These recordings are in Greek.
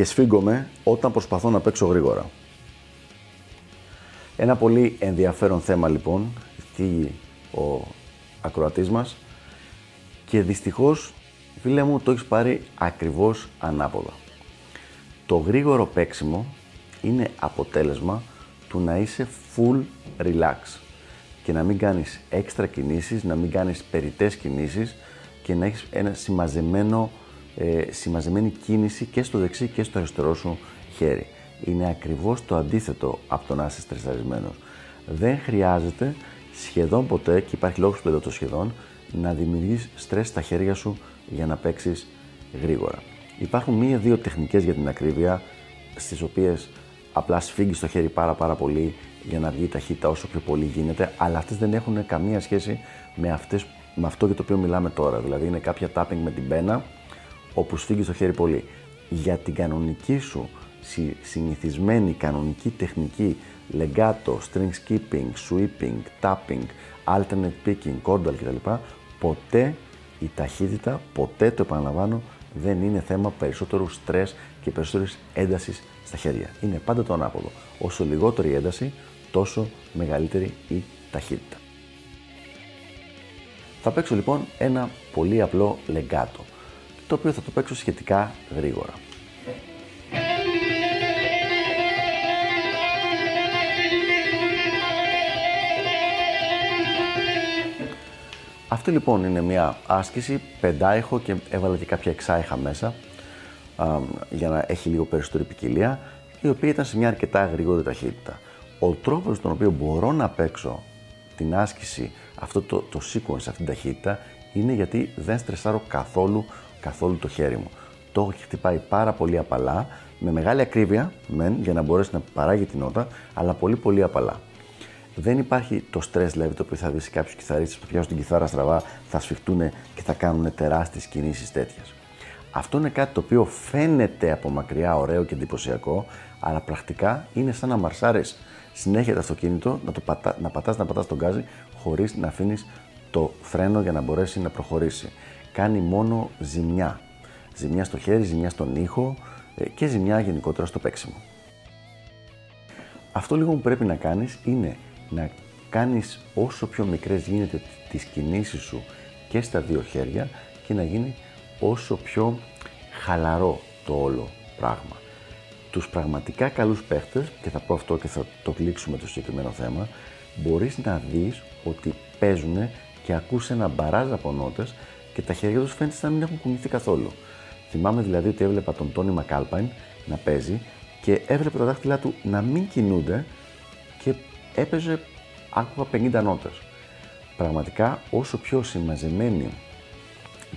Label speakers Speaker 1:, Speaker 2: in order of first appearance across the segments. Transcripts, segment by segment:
Speaker 1: και σφίγγομαι όταν προσπαθώ να παίξω γρήγορα. Ένα πολύ ενδιαφέρον θέμα λοιπόν, θίγει ο ακροατής μας και δυστυχώς, φίλε μου, το έχεις πάρει ακριβώς ανάποδα. Το γρήγορο παίξιμο είναι αποτέλεσμα του να είσαι full relax και να μην κάνεις έξτρα κινήσεις, να μην κάνεις περιττές κινήσεις και να έχεις ένα συμμαζεμένο, ε, συμμαζεμένη κίνηση και στο δεξί και στο αριστερό σου χέρι. Είναι ακριβώς το αντίθετο από το να είσαι στρεσαρισμένος. Δεν χρειάζεται σχεδόν ποτέ, και υπάρχει λόγος που λέω το σχεδόν, να δημιουργείς στρες στα χέρια σου για να παίξεις γρήγορα. Υπάρχουν μία-δύο τεχνικές για την ακρίβεια, στις οποίες απλά σφίγγεις το χέρι πάρα πάρα πολύ για να βγει η ταχύτητα όσο πιο πολύ γίνεται, αλλά αυτές δεν έχουν καμία σχέση με, αυτές, με αυτό για το οποίο μιλάμε τώρα. Δηλαδή είναι κάποια tapping με την πένα, όπου σφίγγει το χέρι πολύ. Για την κανονική σου συνηθισμένη κανονική τεχνική legato, string skipping, sweeping, tapping, alternate picking, chordal κτλ. Ποτέ η ταχύτητα, ποτέ το επαναλαμβάνω, δεν είναι θέμα περισσότερου στρες και περισσότερης έντασης στα χέρια. Είναι πάντα το ανάποδο. Όσο λιγότερη ένταση, τόσο μεγαλύτερη η ταχύτητα. Θα παίξω λοιπόν ένα πολύ απλό legato, το οποίο θα το παίξω σχετικά γρήγορα. Αυτή λοιπόν είναι μια άσκηση, πεντάιχο και έβαλα και κάποια εξάιχα μέσα για να έχει λίγο περισσότερη ποικιλία, η οποία ήταν σε μια αρκετά γρήγορη ταχύτητα. Ο τρόπος στον οποίο μπορώ να παίξω την άσκηση, αυτό το, το sequence, αυτή την ταχύτητα, είναι γιατί δεν στρεσάρω καθόλου, καθόλου το χέρι μου. Το έχω χτυπάει πάρα πολύ απαλά, με μεγάλη ακρίβεια, μεν, για να μπορέσει να παράγει την νότα, αλλά πολύ πολύ απαλά. Δεν υπάρχει το stress δηλαδή το οποίο θα δεις κάποιου κιθαρίστες που πιάσουν την κιθάρα στραβά, θα σφιχτούν και θα κάνουν τεράστιες κινήσεις τέτοιες. Αυτό είναι κάτι το οποίο φαίνεται από μακριά ωραίο και εντυπωσιακό, αλλά πρακτικά είναι σαν να μαρσάρεις συνέχεια το αυτοκίνητο, να, το πατά, να πατάς, να πατάς τον γκάζι, χωρίς να αφήνεις το φρένο για να μπορέσει να προχωρήσει. Κάνει μόνο ζημιά. Ζημιά στο χέρι, ζημιά στον ήχο ε, και ζημιά γενικότερα στο παίξιμο. Αυτό λίγο που πρέπει να κάνεις είναι να κάνεις όσο πιο μικρές γίνεται τις κινήσεις σου και στα δύο χέρια και να γίνει όσο πιο χαλαρό το όλο πράγμα. Τους πραγματικά καλούς παίχτες, και θα πω αυτό και θα το κλείξουμε το συγκεκριμένο θέμα, μπορείς να δεις ότι παίζουν και ακούς ένα μπαράζ από νότες και τα χέρια τους φαίνεται να μην έχουν κουνηθεί καθόλου. Θυμάμαι δηλαδή ότι έβλεπα τον Τόνι Μακάλπαϊν να παίζει και έβλεπα τα δάχτυλά του να μην κινούνται και έπαιζε άκουγα 50 νότες. Πραγματικά όσο πιο συμμαζεμένη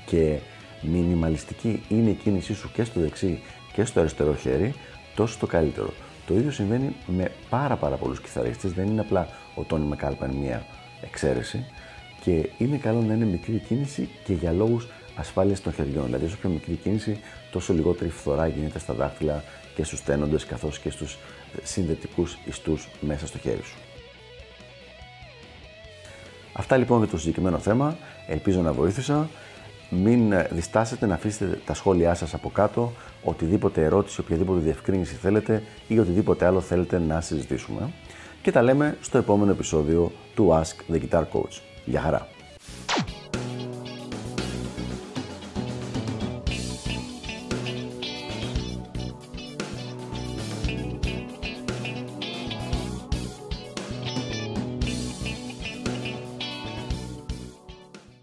Speaker 1: και μινιμαλιστική είναι η κίνησή σου και στο δεξί και στο αριστερό χέρι, τόσο το καλύτερο. Το ίδιο συμβαίνει με πάρα πάρα πολλούς κιθαρίστες, δεν είναι απλά ο Τόνι Μακάλπαν μία εξαίρεση και είναι καλό να είναι μικρή κίνηση και για λόγους ασφάλειας των χεριών. Δηλαδή όσο πιο μικρή κίνηση, τόσο λιγότερη φθορά γίνεται στα δάχτυλα και στους τένοντες καθώς και στους συνδετικούς ιστούς μέσα στο χέρι σου. Αυτά λοιπόν για το συγκεκριμένο θέμα. Ελπίζω να βοήθησα. Μην διστάσετε να αφήσετε τα σχόλιά σας από κάτω, οτιδήποτε ερώτηση, οποιαδήποτε διευκρίνηση θέλετε ή οτιδήποτε άλλο θέλετε να συζητήσουμε. Και τα λέμε στο επόμενο επεισόδιο του Ask the Guitar Coach. यहारा